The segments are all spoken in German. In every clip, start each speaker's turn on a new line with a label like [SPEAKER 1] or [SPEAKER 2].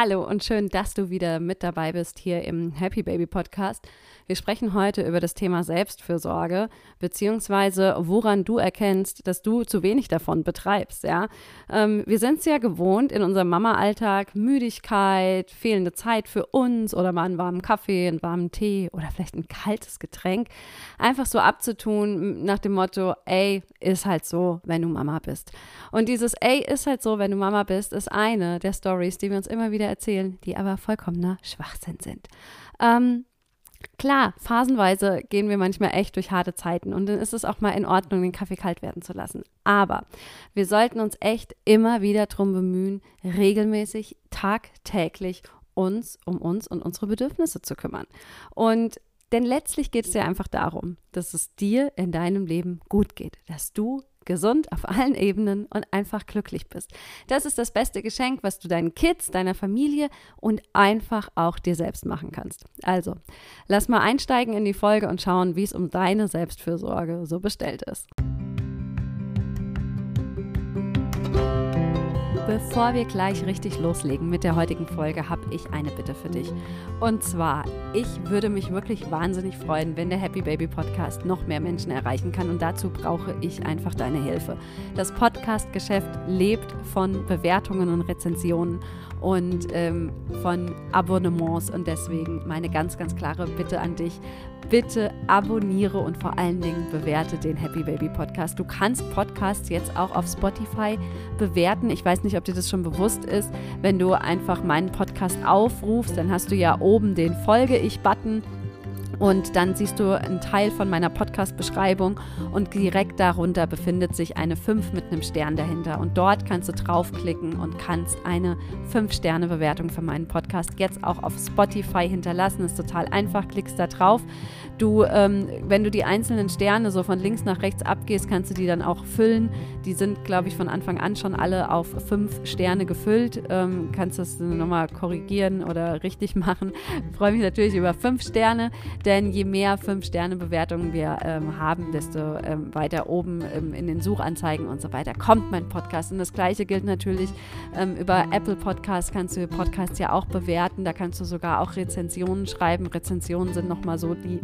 [SPEAKER 1] Hallo und schön, dass du wieder mit dabei bist hier im Happy Baby Podcast. Wir sprechen heute über das Thema Selbstfürsorge, beziehungsweise woran du erkennst, dass du zu wenig davon betreibst. Ja? Ähm, wir sind es ja gewohnt in unserem Mama-Alltag, Müdigkeit, fehlende Zeit für uns oder mal einen warmen Kaffee, einen warmen Tee oder vielleicht ein kaltes Getränk, einfach so abzutun nach dem Motto, ey, ist halt so, wenn du Mama bist. Und dieses ey, ist halt so, wenn du Mama bist, ist eine der Stories, die wir uns immer wieder erzählen, die aber vollkommener Schwachsinn sind. Ähm, Klar, phasenweise gehen wir manchmal echt durch harte Zeiten und dann ist es auch mal in Ordnung, den Kaffee kalt werden zu lassen. Aber wir sollten uns echt immer wieder darum bemühen, regelmäßig, tagtäglich uns um uns und unsere Bedürfnisse zu kümmern. Und denn letztlich geht es ja einfach darum, dass es dir in deinem Leben gut geht, dass du gesund auf allen Ebenen und einfach glücklich bist. Das ist das beste Geschenk, was du deinen Kids, deiner Familie und einfach auch dir selbst machen kannst. Also, lass mal einsteigen in die Folge und schauen, wie es um deine Selbstfürsorge so bestellt ist. Bevor wir gleich richtig loslegen mit der heutigen Folge, habe ich eine Bitte für dich. Und zwar, ich würde mich wirklich wahnsinnig freuen, wenn der Happy Baby Podcast noch mehr Menschen erreichen kann. Und dazu brauche ich einfach deine Hilfe. Das Podcast-Geschäft lebt von Bewertungen und Rezensionen und ähm, von Abonnements. Und deswegen meine ganz, ganz klare Bitte an dich. Bitte abonniere und vor allen Dingen bewerte den Happy Baby Podcast. Du kannst Podcasts jetzt auch auf Spotify bewerten. Ich weiß nicht, ob dir das schon bewusst ist. Wenn du einfach meinen Podcast aufrufst, dann hast du ja oben den Folge ich-Button und dann siehst du einen Teil von meiner Podcast-Beschreibung und direkt darunter befindet sich eine 5 mit einem Stern dahinter. Und dort kannst du draufklicken und kannst eine 5-Sterne-Bewertung für meinen Podcast jetzt auch auf Spotify hinterlassen. Ist total einfach, klickst da drauf. Du, ähm, wenn du die einzelnen Sterne so von links nach rechts abgehst, kannst du die dann auch füllen. Die sind, glaube ich, von Anfang an schon alle auf 5 Sterne gefüllt. Ähm, kannst das nochmal korrigieren oder richtig machen. Ich freue mich natürlich über 5 Sterne denn je mehr 5-Sterne-Bewertungen wir ähm, haben, desto ähm, weiter oben ähm, in den Suchanzeigen und so weiter kommt mein Podcast. Und das gleiche gilt natürlich ähm, über Apple Podcasts, kannst du Podcasts ja auch bewerten, da kannst du sogar auch Rezensionen schreiben. Rezensionen sind nochmal so die,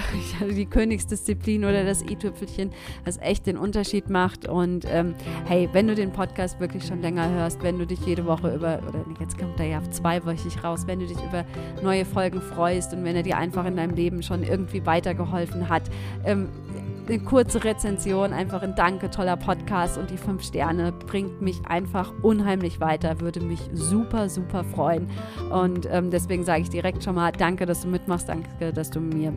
[SPEAKER 1] die Königsdisziplin oder das i-Tüpfelchen, was echt den Unterschied macht. Und ähm, hey, wenn du den Podcast wirklich schon länger hörst, wenn du dich jede Woche über, oder jetzt kommt er ja zweiwöchig raus, wenn du dich über neue Folgen freust und wenn er dir einfach in deinem Leben schon irgendwie weitergeholfen hat. Ähm, eine kurze Rezension, einfach ein Danke, toller Podcast und die fünf Sterne bringt mich einfach unheimlich weiter, würde mich super, super freuen. Und ähm, deswegen sage ich direkt schon mal Danke, dass du mitmachst, danke, dass du mir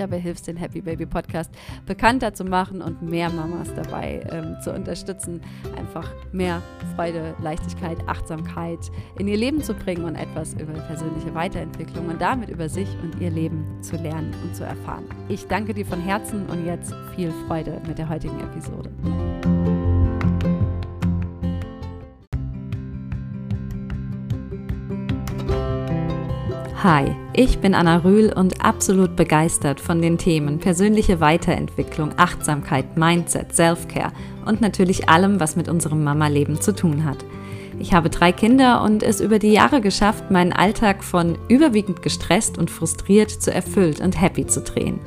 [SPEAKER 1] dabei hilfst, den Happy Baby Podcast bekannter zu machen und mehr Mamas dabei ähm, zu unterstützen, einfach mehr Freude, Leichtigkeit, Achtsamkeit in ihr Leben zu bringen und etwas über persönliche Weiterentwicklung und damit über sich und ihr Leben zu lernen und zu erfahren. Ich danke dir von Herzen und jetzt viel Freude mit der heutigen Episode. Hi, ich bin Anna Rühl und absolut begeistert von den Themen persönliche Weiterentwicklung, Achtsamkeit, Mindset, Self-Care und natürlich allem, was mit unserem Mama-Leben zu tun hat. Ich habe drei Kinder und es über die Jahre geschafft, meinen Alltag von überwiegend gestresst und frustriert zu erfüllt und happy zu drehen.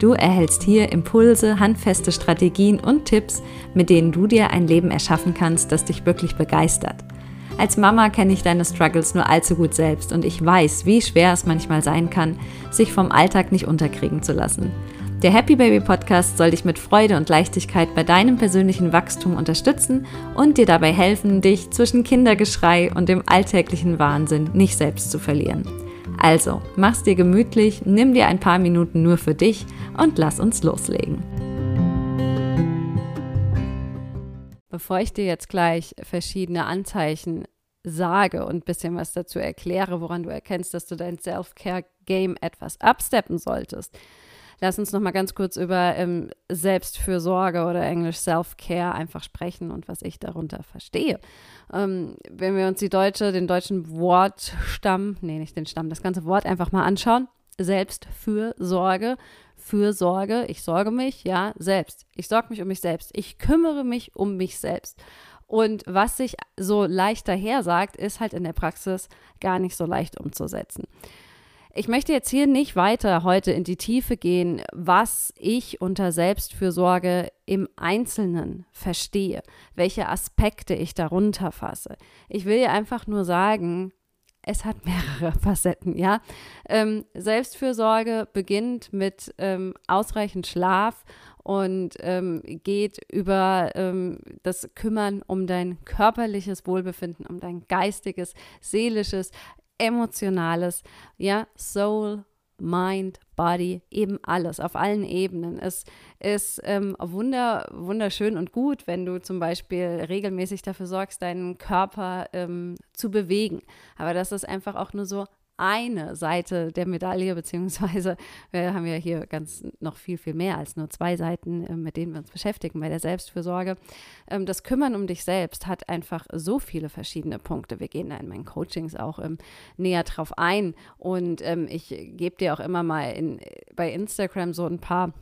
[SPEAKER 1] Du erhältst hier Impulse, handfeste Strategien und Tipps, mit denen du dir ein Leben erschaffen kannst, das dich wirklich begeistert. Als Mama kenne ich deine Struggles nur allzu gut selbst und ich weiß, wie schwer es manchmal sein kann, sich vom Alltag nicht unterkriegen zu lassen. Der Happy Baby Podcast soll dich mit Freude und Leichtigkeit bei deinem persönlichen Wachstum unterstützen und dir dabei helfen, dich zwischen Kindergeschrei und dem alltäglichen Wahnsinn nicht selbst zu verlieren. Also, mach's dir gemütlich, nimm dir ein paar Minuten nur für dich und lass uns loslegen. Bevor ich dir jetzt gleich verschiedene Anzeichen sage und ein bisschen was dazu erkläre, woran du erkennst, dass du dein Self-Care-Game etwas absteppen solltest, lass uns noch mal ganz kurz über ähm, Selbstfürsorge oder Englisch Self-Care einfach sprechen und was ich darunter verstehe. Ähm, wenn wir uns die deutsche, den deutschen Wortstamm, nee, nicht den Stamm, das ganze Wort einfach mal anschauen, Selbstfürsorge Fürsorge, ich sorge mich, ja, selbst. Ich sorge mich um mich selbst. Ich kümmere mich um mich selbst. Und was sich so leicht daher sagt, ist halt in der Praxis gar nicht so leicht umzusetzen. Ich möchte jetzt hier nicht weiter heute in die Tiefe gehen, was ich unter Selbstfürsorge im Einzelnen verstehe, welche Aspekte ich darunter fasse. Ich will einfach nur sagen, es hat mehrere Facetten, ja. Ähm, Selbstfürsorge beginnt mit ähm, ausreichend Schlaf und ähm, geht über ähm, das Kümmern um dein körperliches Wohlbefinden, um dein geistiges, seelisches, emotionales, ja, Soul, Mind, Body, eben alles auf allen Ebenen. Es ist ähm, wunder, wunderschön und gut, wenn du zum Beispiel regelmäßig dafür sorgst, deinen Körper ähm, zu bewegen. Aber das ist einfach auch nur so eine Seite der Medaille, beziehungsweise wir haben ja hier ganz noch viel, viel mehr als nur zwei Seiten, äh, mit denen wir uns beschäftigen bei der Selbstfürsorge. Ähm, das Kümmern um dich selbst hat einfach so viele verschiedene Punkte. Wir gehen da in meinen Coachings auch ähm, näher drauf ein und ähm, ich gebe dir auch immer mal in, bei Instagram so ein paar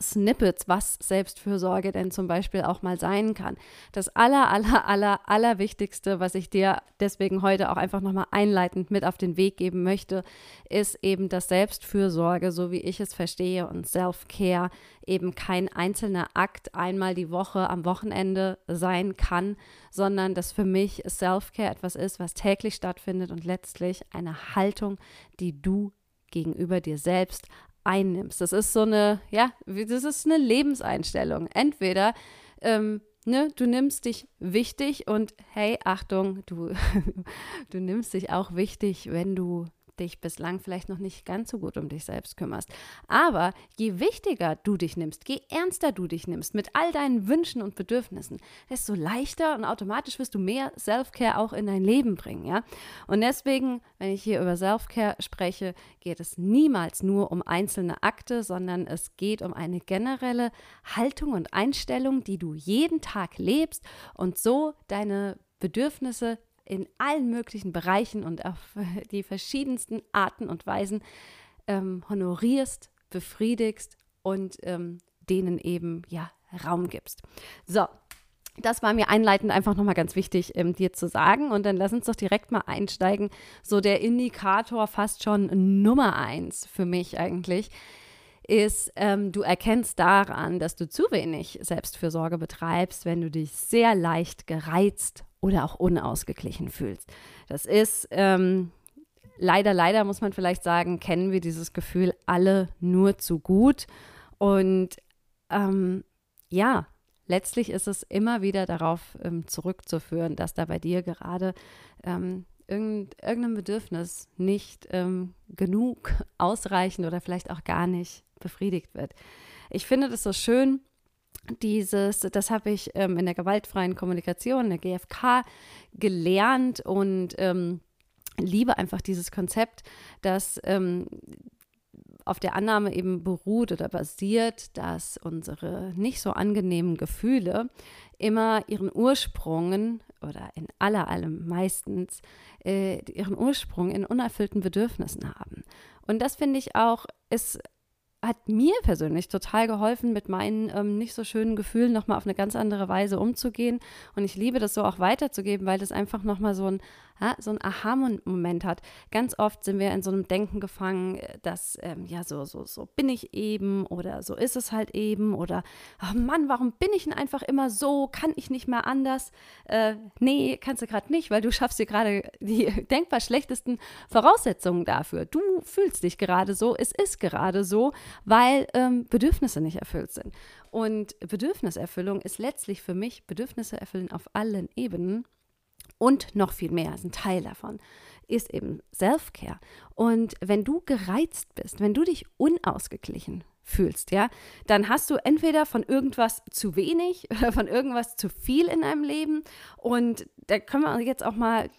[SPEAKER 1] Snippets, was Selbstfürsorge denn zum Beispiel auch mal sein kann. Das aller, aller, aller, aller Wichtigste, was ich dir deswegen heute auch einfach nochmal einleitend mit auf den Weg geben möchte, ist eben, dass Selbstfürsorge, so wie ich es verstehe, und Self-Care eben kein einzelner Akt einmal die Woche am Wochenende sein kann, sondern dass für mich Self-Care etwas ist, was täglich stattfindet und letztlich eine Haltung, die du gegenüber dir selbst einnimmst. Das ist so eine, ja, das ist eine Lebenseinstellung. Entweder ähm, ne, du nimmst dich wichtig und hey, Achtung, du, du nimmst dich auch wichtig, wenn du dich bislang vielleicht noch nicht ganz so gut um dich selbst kümmerst. Aber je wichtiger du dich nimmst, je ernster du dich nimmst mit all deinen Wünschen und Bedürfnissen, desto leichter und automatisch wirst du mehr Self-Care auch in dein Leben bringen, ja? Und deswegen, wenn ich hier über Self-Care spreche, geht es niemals nur um einzelne Akte, sondern es geht um eine generelle Haltung und Einstellung, die du jeden Tag lebst und so deine Bedürfnisse in allen möglichen Bereichen und auf die verschiedensten Arten und Weisen ähm, honorierst, befriedigst und ähm, denen eben ja Raum gibst. So, das war mir einleitend einfach nochmal ganz wichtig, ähm, dir zu sagen. Und dann lass uns doch direkt mal einsteigen. So der Indikator fast schon Nummer eins für mich eigentlich ist, ähm, du erkennst daran, dass du zu wenig Selbstfürsorge betreibst, wenn du dich sehr leicht gereizt oder auch unausgeglichen fühlst. Das ist ähm, leider, leider muss man vielleicht sagen, kennen wir dieses Gefühl alle nur zu gut. Und ähm, ja, letztlich ist es immer wieder darauf ähm, zurückzuführen, dass da bei dir gerade ähm, irgend, irgendein Bedürfnis nicht ähm, genug, ausreichend oder vielleicht auch gar nicht befriedigt wird. Ich finde das so schön, dieses, das habe ich ähm, in der gewaltfreien Kommunikation, in der GfK, gelernt und ähm, liebe einfach dieses Konzept, dass ähm, auf der Annahme eben beruht oder basiert, dass unsere nicht so angenehmen Gefühle immer ihren Ursprung oder in aller allem meistens äh, ihren Ursprung in unerfüllten Bedürfnissen haben. Und das finde ich auch ist hat mir persönlich total geholfen, mit meinen ähm, nicht so schönen Gefühlen nochmal auf eine ganz andere Weise umzugehen. Und ich liebe das so auch weiterzugeben, weil das einfach nochmal so ein ja, so ein Aha-Moment hat. Ganz oft sind wir in so einem Denken gefangen, dass, ähm, ja, so, so, so bin ich eben oder so ist es halt eben oder, oh Mann, warum bin ich denn einfach immer so? Kann ich nicht mehr anders? Äh, nee, kannst du gerade nicht, weil du schaffst dir gerade die denkbar schlechtesten Voraussetzungen dafür. Du fühlst dich gerade so, es ist gerade so, weil ähm, Bedürfnisse nicht erfüllt sind. Und Bedürfniserfüllung ist letztlich für mich Bedürfnisse erfüllen auf allen Ebenen und noch viel mehr, ist ein Teil davon, ist eben Self-Care. Und wenn du gereizt bist, wenn du dich unausgeglichen fühlst, ja, dann hast du entweder von irgendwas zu wenig oder von irgendwas zu viel in deinem Leben. Und da können wir jetzt auch mal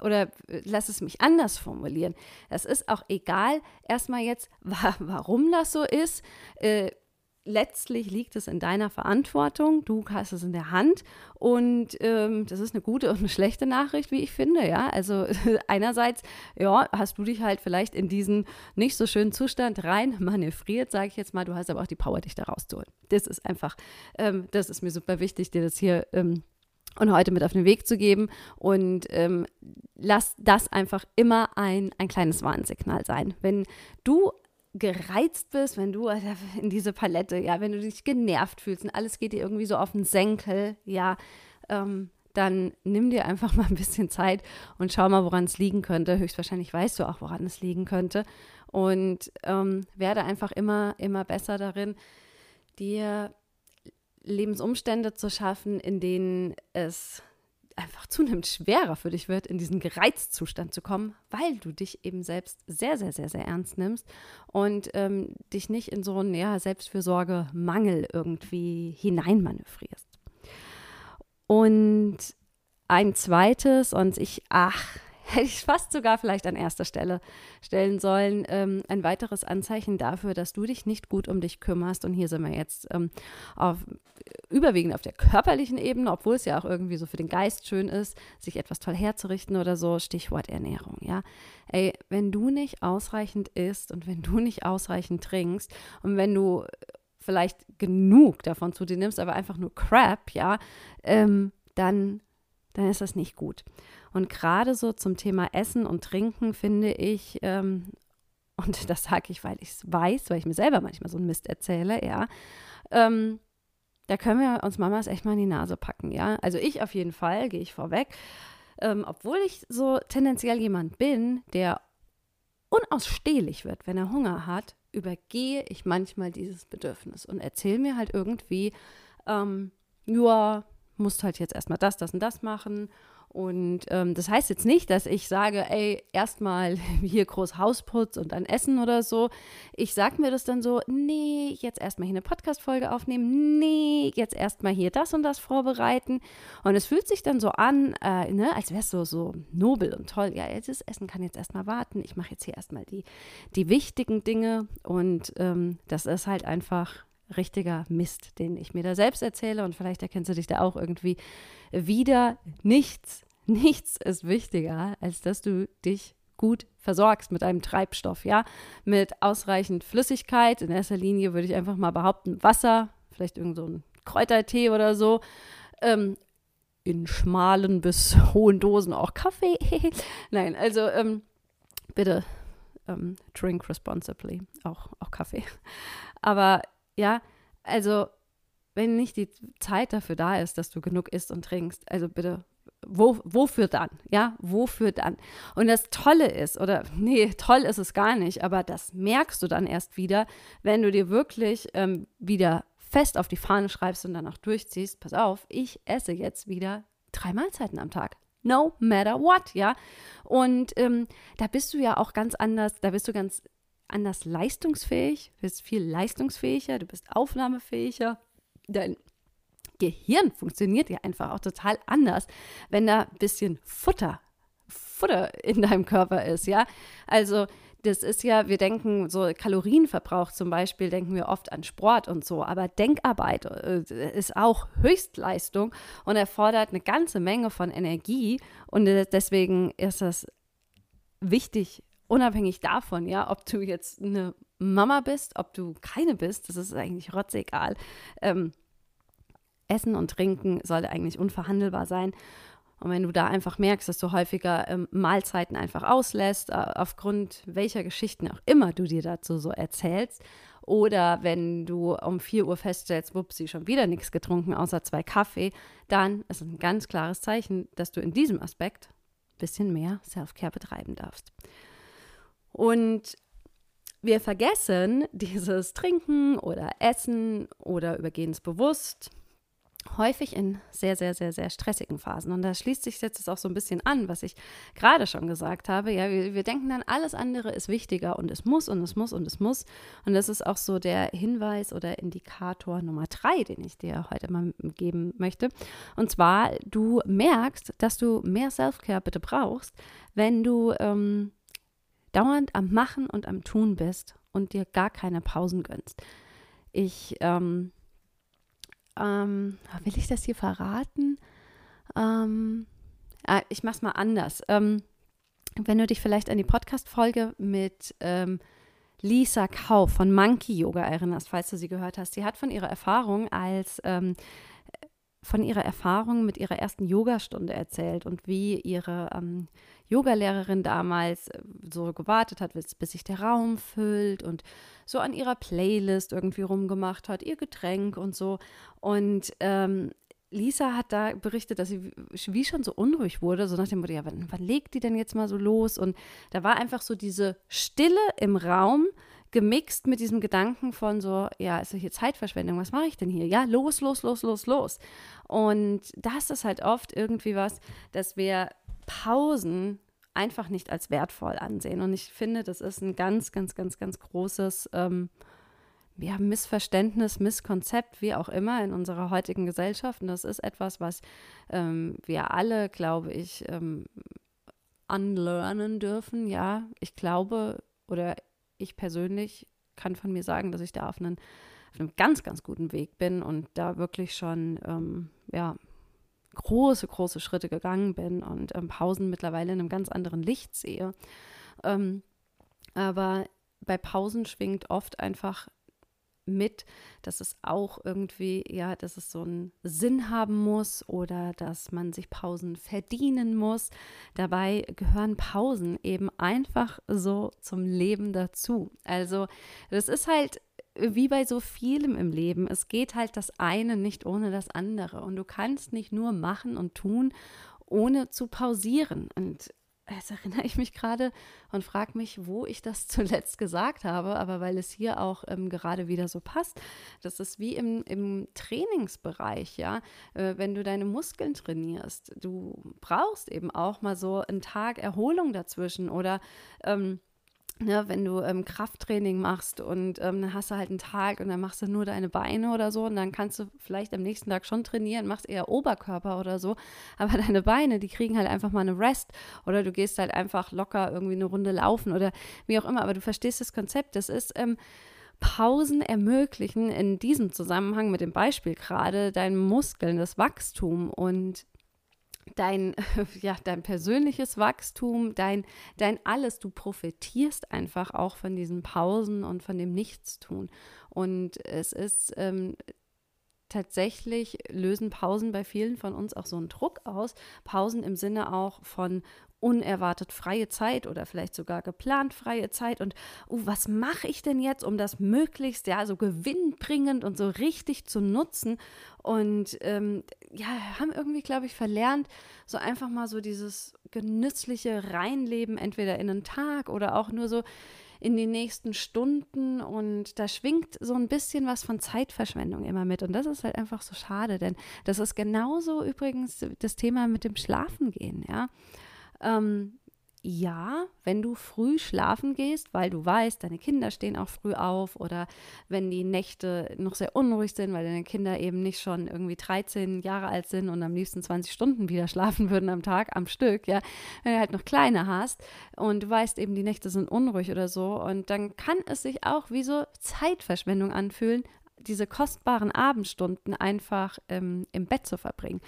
[SPEAKER 1] oder lass es mich anders formulieren. Das ist auch egal, erstmal jetzt, warum das so ist. Letztlich liegt es in deiner Verantwortung. Du hast es in der Hand. Und ähm, das ist eine gute und eine schlechte Nachricht, wie ich finde. Ja, also einerseits, ja, hast du dich halt vielleicht in diesen nicht so schönen Zustand rein manövriert, sage ich jetzt mal. Du hast aber auch die Power, dich da rauszuholen. Das ist einfach, ähm, das ist mir super wichtig, dir das hier ähm, und heute mit auf den Weg zu geben. Und ähm, lass das einfach immer ein, ein kleines Warnsignal sein. Wenn du gereizt bist, wenn du in diese Palette, ja, wenn du dich genervt fühlst und alles geht dir irgendwie so auf den Senkel, ja, ähm, dann nimm dir einfach mal ein bisschen Zeit und schau mal, woran es liegen könnte. Höchstwahrscheinlich weißt du auch, woran es liegen könnte. Und ähm, werde einfach immer, immer besser darin, dir Lebensumstände zu schaffen, in denen es einfach zunehmend schwerer für dich wird, in diesen Gereizzustand zu kommen, weil du dich eben selbst sehr, sehr, sehr, sehr ernst nimmst und ähm, dich nicht in so einen ja, Selbstfürsorge-Mangel irgendwie hineinmanövrierst. Und ein zweites, und ich, ach, hätte ich fast sogar vielleicht an erster Stelle stellen sollen, ähm, ein weiteres Anzeichen dafür, dass du dich nicht gut um dich kümmerst. Und hier sind wir jetzt ähm, auf, überwiegend auf der körperlichen Ebene, obwohl es ja auch irgendwie so für den Geist schön ist, sich etwas toll herzurichten oder so. Stichwort Ernährung, ja. Ey, wenn du nicht ausreichend isst und wenn du nicht ausreichend trinkst und wenn du vielleicht genug davon zu dir nimmst, aber einfach nur Crap, ja, ähm, dann, dann ist das nicht gut. Und gerade so zum Thema Essen und Trinken finde ich, ähm, und das sage ich, weil ich es weiß, weil ich mir selber manchmal so einen Mist erzähle, ja, ähm, da können wir uns Mamas echt mal in die Nase packen, ja. Also ich auf jeden Fall, gehe ich vorweg. Ähm, obwohl ich so tendenziell jemand bin, der unausstehlich wird, wenn er Hunger hat, übergehe ich manchmal dieses Bedürfnis und erzähle mir halt irgendwie, ähm, ja, musst halt jetzt erstmal das, das und das machen und ähm, das heißt jetzt nicht, dass ich sage, ey, erstmal hier groß Hausputz und dann Essen oder so. Ich sage mir das dann so, nee, jetzt erstmal hier eine Podcast-Folge aufnehmen, nee, jetzt erstmal hier das und das vorbereiten. Und es fühlt sich dann so an, äh, ne, als wäre es so, so nobel und toll. Ja, jetzt das Essen kann jetzt erstmal warten. Ich mache jetzt hier erstmal die, die wichtigen Dinge. Und ähm, das ist halt einfach richtiger Mist, den ich mir da selbst erzähle und vielleicht erkennst du dich da auch irgendwie wieder. Nichts, nichts ist wichtiger, als dass du dich gut versorgst mit einem Treibstoff, ja, mit ausreichend Flüssigkeit. In erster Linie würde ich einfach mal behaupten, Wasser, vielleicht irgend so ein Kräutertee oder so. Ähm, in schmalen bis hohen Dosen auch Kaffee. Nein, also ähm, bitte ähm, drink responsibly, auch, auch Kaffee. Aber ja, also wenn nicht die Zeit dafür da ist, dass du genug isst und trinkst, also bitte, wo, wofür dann? Ja, wofür dann? Und das Tolle ist, oder nee, toll ist es gar nicht, aber das merkst du dann erst wieder, wenn du dir wirklich ähm, wieder fest auf die Fahne schreibst und dann auch durchziehst, pass auf, ich esse jetzt wieder drei Mahlzeiten am Tag. No matter what, ja. Und ähm, da bist du ja auch ganz anders, da bist du ganz anders leistungsfähig, du bist viel leistungsfähiger, du bist aufnahmefähiger. Dein Gehirn funktioniert ja einfach auch total anders, wenn da ein bisschen Futter, Futter in deinem Körper ist, ja. Also das ist ja, wir denken so Kalorienverbrauch zum Beispiel, denken wir oft an Sport und so, aber Denkarbeit äh, ist auch Höchstleistung und erfordert eine ganze Menge von Energie und äh, deswegen ist das wichtig, unabhängig davon, ja, ob du jetzt eine Mama bist, ob du keine bist, das ist eigentlich rotzegal. Ähm, Essen und Trinken sollte eigentlich unverhandelbar sein. Und wenn du da einfach merkst, dass du häufiger ähm, Mahlzeiten einfach auslässt, äh, aufgrund welcher Geschichten auch immer du dir dazu so erzählst, oder wenn du um 4 Uhr feststellst, wupsi, schon wieder nichts getrunken, außer zwei Kaffee, dann ist es ein ganz klares Zeichen, dass du in diesem Aspekt ein bisschen mehr Self-Care betreiben darfst. Und wir vergessen dieses Trinken oder Essen oder übergehen es bewusst häufig in sehr, sehr, sehr, sehr stressigen Phasen. Und da schließt sich jetzt auch so ein bisschen an, was ich gerade schon gesagt habe. Ja, wir, wir, denken dann, alles andere ist wichtiger und es muss und es muss und es muss. Und das ist auch so der Hinweis oder Indikator Nummer drei, den ich dir heute mal geben möchte. Und zwar, du merkst, dass du mehr Self-Care bitte brauchst, wenn du ähm, dauernd am Machen und am Tun bist und dir gar keine Pausen gönnst. Ich, ähm, ähm, will ich das hier verraten? Ähm, äh, ich mach's mal anders. Ähm, wenn du dich vielleicht an die Podcast-Folge mit ähm, Lisa Kauf von Monkey Yoga erinnerst, falls du sie gehört hast, sie hat von ihrer Erfahrung als ähm, von ihrer Erfahrung mit ihrer ersten Yogastunde erzählt und wie ihre ähm, Yogalehrerin damals äh, so gewartet hat, bis, sich der Raum füllt und so an ihrer Playlist irgendwie rumgemacht hat, ihr Getränk und so. Und ähm, Lisa hat da berichtet, dass sie wie schon so unruhig wurde, so nach dem Motto, ja, wann, wann legt die denn jetzt mal so los? Und da war einfach so diese Stille im Raum, gemixt mit diesem Gedanken von so, ja, ist das hier Zeitverschwendung, was mache ich denn hier? Ja, los, los, los, los, los. Und das ist halt oft irgendwie was, dass wir Pausen einfach nicht als wertvoll ansehen. Und ich finde, das ist ein ganz, ganz, ganz, ganz großes ähm, ja, Missverständnis, Misskonzept, wie auch immer in unserer heutigen Gesellschaft. Und das ist etwas, was ähm, wir alle, glaube ich, ähm, unlearnen dürfen. Ja, ich glaube oder ich persönlich kann von mir sagen, dass ich da auf, einen, auf einem ganz, ganz guten Weg bin und da wirklich schon, ähm, ja, große, große Schritte gegangen bin und ähm, Pausen mittlerweile in einem ganz anderen Licht sehe. Ähm, aber bei Pausen schwingt oft einfach mit, dass es auch irgendwie, ja, dass es so einen Sinn haben muss oder dass man sich Pausen verdienen muss. Dabei gehören Pausen eben einfach so zum Leben dazu. Also das ist halt wie bei so vielem im Leben. Es geht halt das eine nicht ohne das andere. Und du kannst nicht nur machen und tun, ohne zu pausieren. Und jetzt erinnere ich mich gerade und frage mich, wo ich das zuletzt gesagt habe, aber weil es hier auch ähm, gerade wieder so passt, das ist wie im, im Trainingsbereich, ja, äh, wenn du deine Muskeln trainierst, du brauchst eben auch mal so einen Tag Erholung dazwischen oder ähm, Ne, wenn du ähm, Krafttraining machst und ähm, dann hast du halt einen Tag und dann machst du nur deine Beine oder so und dann kannst du vielleicht am nächsten Tag schon trainieren, machst eher Oberkörper oder so, aber deine Beine, die kriegen halt einfach mal eine Rest oder du gehst halt einfach locker irgendwie eine Runde laufen oder wie auch immer, aber du verstehst das Konzept, das ist ähm, Pausen ermöglichen in diesem Zusammenhang mit dem Beispiel gerade deinen Muskeln das Wachstum und dein, ja, dein persönliches Wachstum, dein, dein alles. Du profitierst einfach auch von diesen Pausen und von dem Nichtstun. Und es ist ähm, tatsächlich lösen Pausen bei vielen von uns auch so einen Druck aus. Pausen im Sinne auch von unerwartet freie Zeit oder vielleicht sogar geplant freie Zeit. Und uh, was mache ich denn jetzt, um das möglichst ja so gewinnbringend und so richtig zu nutzen? Und ähm, ja haben irgendwie glaube ich verlernt so einfach mal so dieses genüssliche Reinleben entweder in einen Tag oder auch nur so in die nächsten Stunden. Und da schwingt so ein bisschen was von Zeitverschwendung immer mit. Und das ist halt einfach so schade, denn das ist genauso übrigens das Thema mit dem Schlafengehen, ja. Ähm, ja, wenn du früh schlafen gehst, weil du weißt, deine Kinder stehen auch früh auf oder wenn die Nächte noch sehr unruhig sind, weil deine Kinder eben nicht schon irgendwie 13 Jahre alt sind und am liebsten 20 Stunden wieder schlafen würden am Tag, am Stück, ja, wenn du halt noch kleine hast und du weißt eben, die Nächte sind unruhig oder so und dann kann es sich auch wie so Zeitverschwendung anfühlen, diese kostbaren Abendstunden einfach ähm, im Bett zu verbringen.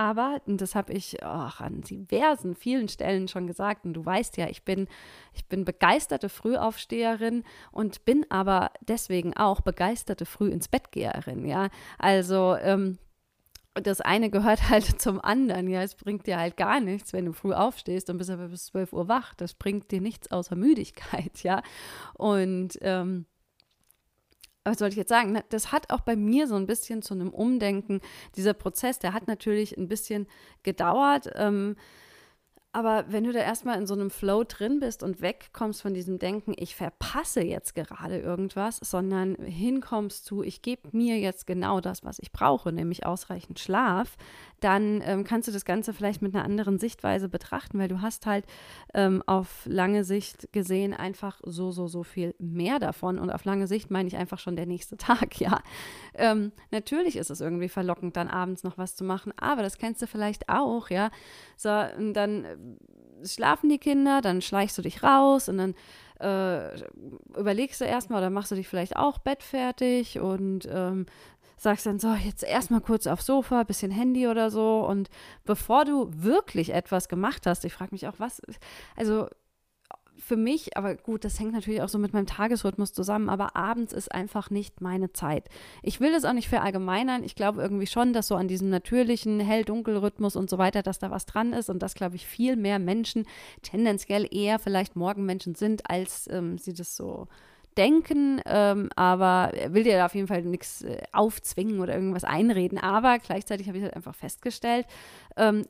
[SPEAKER 1] Aber, und das habe ich auch an diversen, vielen Stellen schon gesagt, und du weißt ja, ich bin, ich bin begeisterte Frühaufsteherin und bin aber deswegen auch begeisterte Früh ins Bettgeherin, ja. Also, ähm, das eine gehört halt zum anderen, ja. Es bringt dir halt gar nichts, wenn du früh aufstehst und bist aber bis 12 Uhr wach. Das bringt dir nichts außer Müdigkeit, ja. Und ähm, was soll ich jetzt sagen? Das hat auch bei mir so ein bisschen zu einem Umdenken, dieser Prozess, der hat natürlich ein bisschen gedauert. Ähm, aber wenn du da erstmal in so einem Flow drin bist und wegkommst von diesem Denken, ich verpasse jetzt gerade irgendwas, sondern hinkommst zu, ich gebe mir jetzt genau das, was ich brauche, nämlich ausreichend Schlaf, dann ähm, kannst du das Ganze vielleicht mit einer anderen Sichtweise betrachten, weil du hast halt ähm, auf lange Sicht gesehen einfach so, so, so viel mehr davon. Und auf lange Sicht meine ich einfach schon der nächste Tag, ja. Ähm, natürlich ist es irgendwie verlockend, dann abends noch was zu machen, aber das kennst du vielleicht auch, ja. So, und dann äh, schlafen die Kinder, dann schleichst du dich raus und dann äh, überlegst du erstmal oder machst du dich vielleicht auch bettfertig und ähm, sagst dann so, jetzt erstmal kurz aufs Sofa, bisschen Handy oder so. Und bevor du wirklich etwas gemacht hast, ich frage mich auch, was, also für mich, aber gut, das hängt natürlich auch so mit meinem Tagesrhythmus zusammen, aber abends ist einfach nicht meine Zeit. Ich will das auch nicht verallgemeinern. Ich glaube irgendwie schon, dass so an diesem natürlichen Hell-Dunkel-Rhythmus und so weiter, dass da was dran ist und dass, glaube ich, viel mehr Menschen tendenziell eher vielleicht Morgenmenschen sind, als ähm, sie das so denken, ähm, aber er will dir da auf jeden Fall nichts äh, aufzwingen oder irgendwas einreden. Aber gleichzeitig habe ich halt einfach festgestellt, ähm,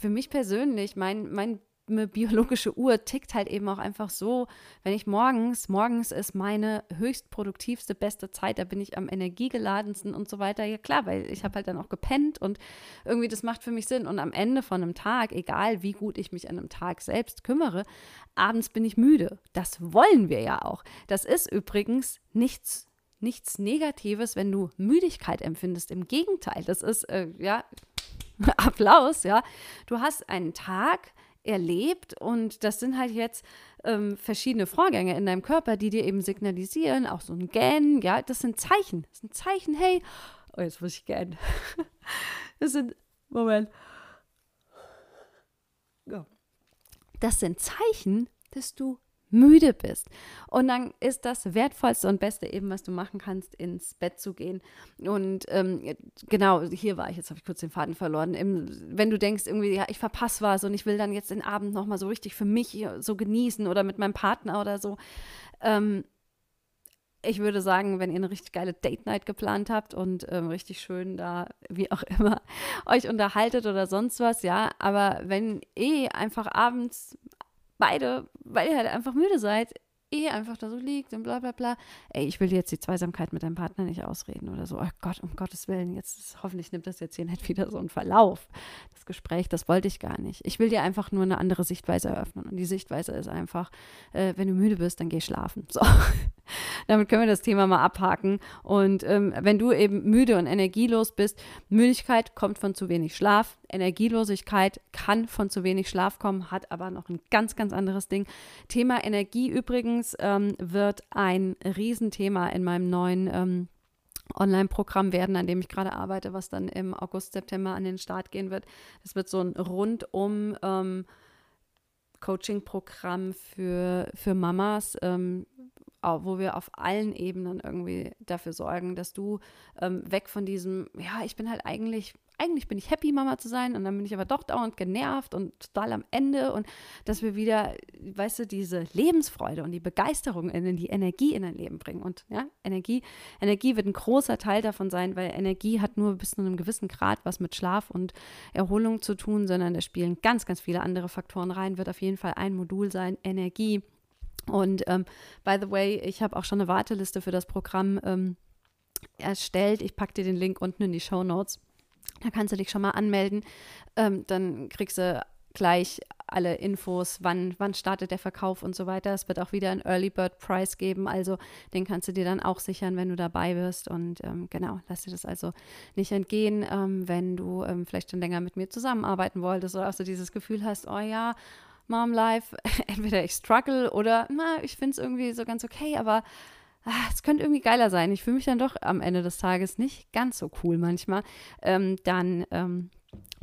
[SPEAKER 1] für mich persönlich, mein, mein biologische Uhr tickt halt eben auch einfach so, wenn ich morgens, morgens ist meine höchst produktivste, beste Zeit, da bin ich am energiegeladensten und so weiter. Ja klar, weil ich habe halt dann auch gepennt und irgendwie das macht für mich Sinn. Und am Ende von einem Tag, egal wie gut ich mich an einem Tag selbst kümmere, abends bin ich müde. Das wollen wir ja auch. Das ist übrigens nichts nichts Negatives, wenn du Müdigkeit empfindest. Im Gegenteil, das ist, äh, ja, Applaus, ja. Du hast einen Tag, erlebt und das sind halt jetzt ähm, verschiedene Vorgänge in deinem Körper, die dir eben signalisieren, auch so ein Gähnen, ja, das sind Zeichen. Das sind Zeichen, hey, oh, jetzt muss ich gähnen. Das sind, Moment. Das sind Zeichen, dass du müde bist. Und dann ist das Wertvollste und Beste eben, was du machen kannst, ins Bett zu gehen. Und ähm, genau, hier war ich, jetzt habe ich kurz den Faden verloren. Im, wenn du denkst, irgendwie, ja, ich verpasse was und ich will dann jetzt den Abend nochmal so richtig für mich so genießen oder mit meinem Partner oder so. Ähm, ich würde sagen, wenn ihr eine richtig geile Date Night geplant habt und ähm, richtig schön da, wie auch immer, euch unterhaltet oder sonst was, ja, aber wenn eh einfach abends beide, weil ihr halt einfach müde seid, eh einfach da so liegt und bla bla bla. Ey, ich will jetzt die Zweisamkeit mit deinem Partner nicht ausreden oder so. Oh Gott, um Gottes Willen, jetzt hoffentlich nimmt das jetzt hier nicht wieder so einen Verlauf. Das Gespräch, das wollte ich gar nicht. Ich will dir einfach nur eine andere Sichtweise eröffnen. Und die Sichtweise ist einfach, äh, wenn du müde bist, dann geh schlafen. So. Damit können wir das Thema mal abhaken. Und ähm, wenn du eben müde und energielos bist, Müdigkeit kommt von zu wenig Schlaf. Energielosigkeit kann von zu wenig Schlaf kommen, hat aber noch ein ganz, ganz anderes Ding. Thema Energie übrigens ähm, wird ein Riesenthema in meinem neuen ähm, Online-Programm werden, an dem ich gerade arbeite, was dann im August, September an den Start gehen wird. Das wird so ein rundum ähm, Coaching-Programm für, für Mamas, ähm, wo wir auf allen Ebenen irgendwie dafür sorgen, dass du ähm, weg von diesem, ja, ich bin halt eigentlich eigentlich bin ich happy, Mama zu sein und dann bin ich aber doch dauernd genervt und total am Ende und dass wir wieder, weißt du, diese Lebensfreude und die Begeisterung in die Energie in dein Leben bringen. Und ja, Energie, Energie wird ein großer Teil davon sein, weil Energie hat nur bis zu einem gewissen Grad was mit Schlaf und Erholung zu tun, sondern da spielen ganz, ganz viele andere Faktoren rein, wird auf jeden Fall ein Modul sein, Energie. Und ähm, by the way, ich habe auch schon eine Warteliste für das Programm ähm, erstellt. Ich packe dir den Link unten in die Show Notes. Da kannst du dich schon mal anmelden. Ähm, dann kriegst du gleich alle Infos, wann, wann startet der Verkauf und so weiter. Es wird auch wieder einen Early Bird Price geben, also den kannst du dir dann auch sichern, wenn du dabei bist. Und ähm, genau, lass dir das also nicht entgehen, ähm, wenn du ähm, vielleicht schon länger mit mir zusammenarbeiten wolltest oder auch so dieses Gefühl hast, oh ja, Mom Life, entweder ich struggle oder na, ich finde es irgendwie so ganz okay, aber es könnte irgendwie geiler sein. Ich fühle mich dann doch am Ende des Tages nicht ganz so cool manchmal. Ähm, dann ähm,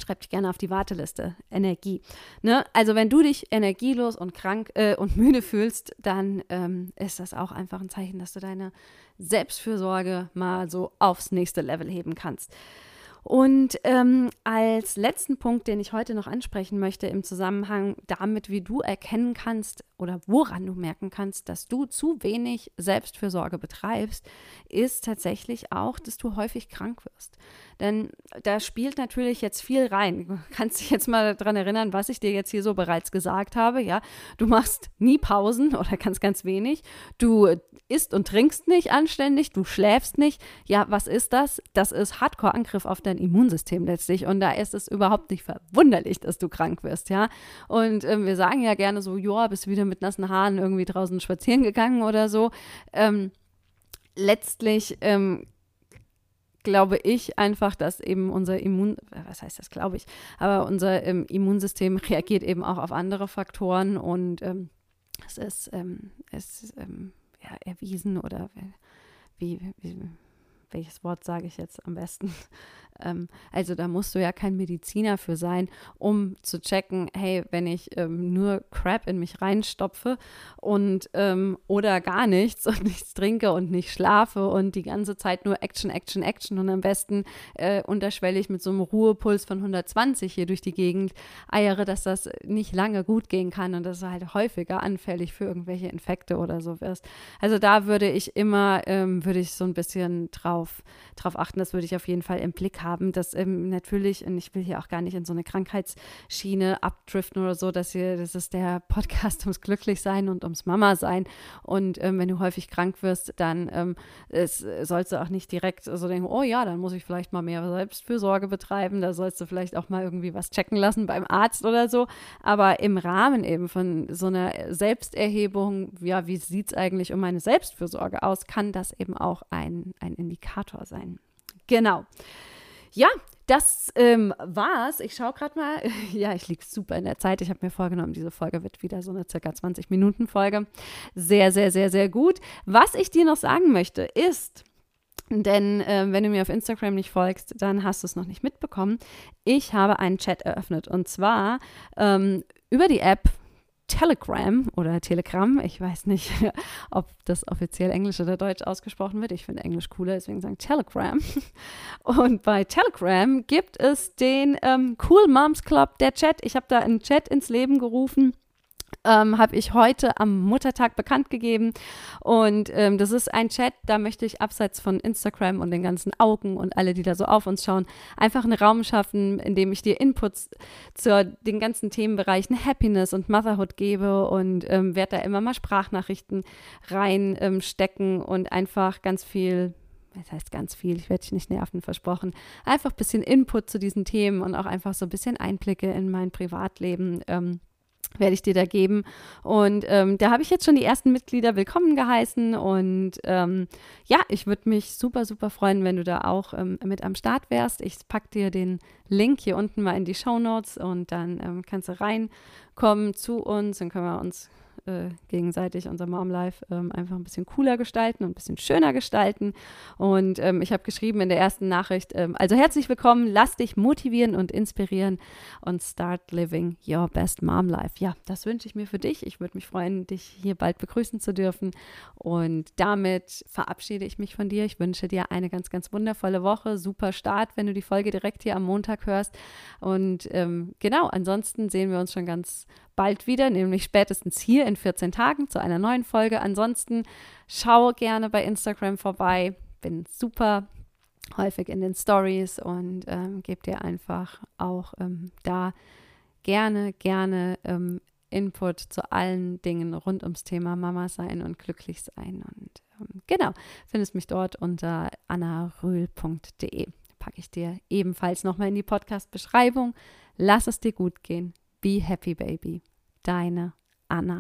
[SPEAKER 1] schreib dich gerne auf die Warteliste. Energie. Ne? Also wenn du dich energielos und krank äh, und müde fühlst, dann ähm, ist das auch einfach ein Zeichen, dass du deine Selbstfürsorge mal so aufs nächste Level heben kannst. Und ähm, als letzten Punkt, den ich heute noch ansprechen möchte im Zusammenhang damit, wie du erkennen kannst oder woran du merken kannst, dass du zu wenig Selbstfürsorge betreibst, ist tatsächlich auch, dass du häufig krank wirst. Denn da spielt natürlich jetzt viel rein. Du kannst dich jetzt mal daran erinnern, was ich dir jetzt hier so bereits gesagt habe. Ja, du machst nie Pausen oder ganz, ganz wenig. Du isst und trinkst nicht anständig. Du schläfst nicht. Ja, was ist das? Das ist Hardcore-Angriff auf dein Immunsystem letztlich. Und da ist es überhaupt nicht verwunderlich, dass du krank wirst. Ja, und äh, wir sagen ja gerne so, ja, bist wieder mit nassen Haaren irgendwie draußen spazieren gegangen oder so. Ähm, letztlich ähm, glaube ich einfach, dass eben unser Immun, was heißt das, glaube ich, aber unser ähm, Immunsystem reagiert eben auch auf andere Faktoren und ähm, es ist, ähm, ist ähm, erwiesen oder wie, wie, welches Wort sage ich jetzt am besten? Ähm, also da musst du ja kein Mediziner für sein, um zu checken, hey, wenn ich ähm, nur Crap in mich reinstopfe und ähm, oder gar nichts und nichts trinke und nicht schlafe und die ganze Zeit nur Action, Action, Action und am besten äh, unterschwellig mit so einem Ruhepuls von 120 hier durch die Gegend eiere, dass das nicht lange gut gehen kann und dass du halt häufiger anfällig für irgendwelche Infekte oder so wirst. Also da würde ich immer, ähm, würde ich so ein bisschen drauf, drauf achten, das würde ich auf jeden Fall im Blick haben, dass ähm, natürlich, und ich will hier auch gar nicht in so eine Krankheitsschiene abdriften oder so, dass hier, das ist der Podcast ums Glücklichsein und ums Mama sein. Und ähm, wenn du häufig krank wirst, dann ähm, es, sollst du auch nicht direkt so denken, oh ja, dann muss ich vielleicht mal mehr Selbstfürsorge betreiben, da sollst du vielleicht auch mal irgendwie was checken lassen beim Arzt oder so. Aber im Rahmen eben von so einer Selbsterhebung, ja, wie sieht es eigentlich um meine Selbstfürsorge aus, kann das eben auch ein, ein Indikator sein. Genau. Ja, das ähm, war's. Ich schaue gerade mal. Ja, ich liege super in der Zeit. Ich habe mir vorgenommen, diese Folge wird wieder so eine circa 20 Minuten Folge. Sehr, sehr, sehr, sehr gut. Was ich dir noch sagen möchte, ist, denn äh, wenn du mir auf Instagram nicht folgst, dann hast du es noch nicht mitbekommen. Ich habe einen Chat eröffnet und zwar ähm, über die App Telegram oder Telegram. Ich weiß nicht, ob das offiziell Englisch oder Deutsch ausgesprochen wird. Ich finde Englisch cooler, deswegen sagen Telegram. Und bei Telegram gibt es den ähm, Cool Moms Club, der Chat. Ich habe da einen Chat ins Leben gerufen ähm, habe ich heute am Muttertag bekannt gegeben. Und ähm, das ist ein Chat, da möchte ich abseits von Instagram und den ganzen Augen und alle, die da so auf uns schauen, einfach einen Raum schaffen, in dem ich dir Inputs zu den ganzen Themenbereichen Happiness und Motherhood gebe und ähm, werde da immer mal Sprachnachrichten reinstecken ähm, und einfach ganz viel das heißt ganz viel, ich werde dich nicht nerven, versprochen, einfach ein bisschen Input zu diesen Themen und auch einfach so ein bisschen Einblicke in mein Privatleben ähm, werde ich dir da geben. Und ähm, da habe ich jetzt schon die ersten Mitglieder willkommen geheißen. Und ähm, ja, ich würde mich super, super freuen, wenn du da auch ähm, mit am Start wärst. Ich packe dir den Link hier unten mal in die Show Notes und dann ähm, kannst du reinkommen zu uns. Dann können wir uns äh, gegenseitig unser Mom Life ähm, einfach ein bisschen cooler gestalten und ein bisschen schöner gestalten. Und ähm, ich habe geschrieben in der ersten Nachricht, ähm, also herzlich willkommen, lass dich motivieren und inspirieren und start living your best Mom Life. Ja, das wünsche ich mir für dich. Ich würde mich freuen, dich hier bald begrüßen zu dürfen. Und damit verabschiede ich mich von dir. Ich wünsche dir eine ganz, ganz wundervolle Woche. Super Start, wenn du die Folge direkt hier am Montag hörst. Und ähm, genau, ansonsten sehen wir uns schon ganz bald wieder, nämlich spätestens hier in 14 Tagen zu einer neuen Folge. Ansonsten schau gerne bei Instagram vorbei. Bin super häufig in den Stories und ähm, gebe dir einfach auch ähm, da gerne, gerne ähm, Input zu allen Dingen rund ums Thema Mama sein und glücklich sein. Und ähm, genau, findest mich dort unter annarühl.de. Packe ich dir ebenfalls nochmal in die Podcast-Beschreibung. Lass es dir gut gehen. Be happy, baby. Deine Anna.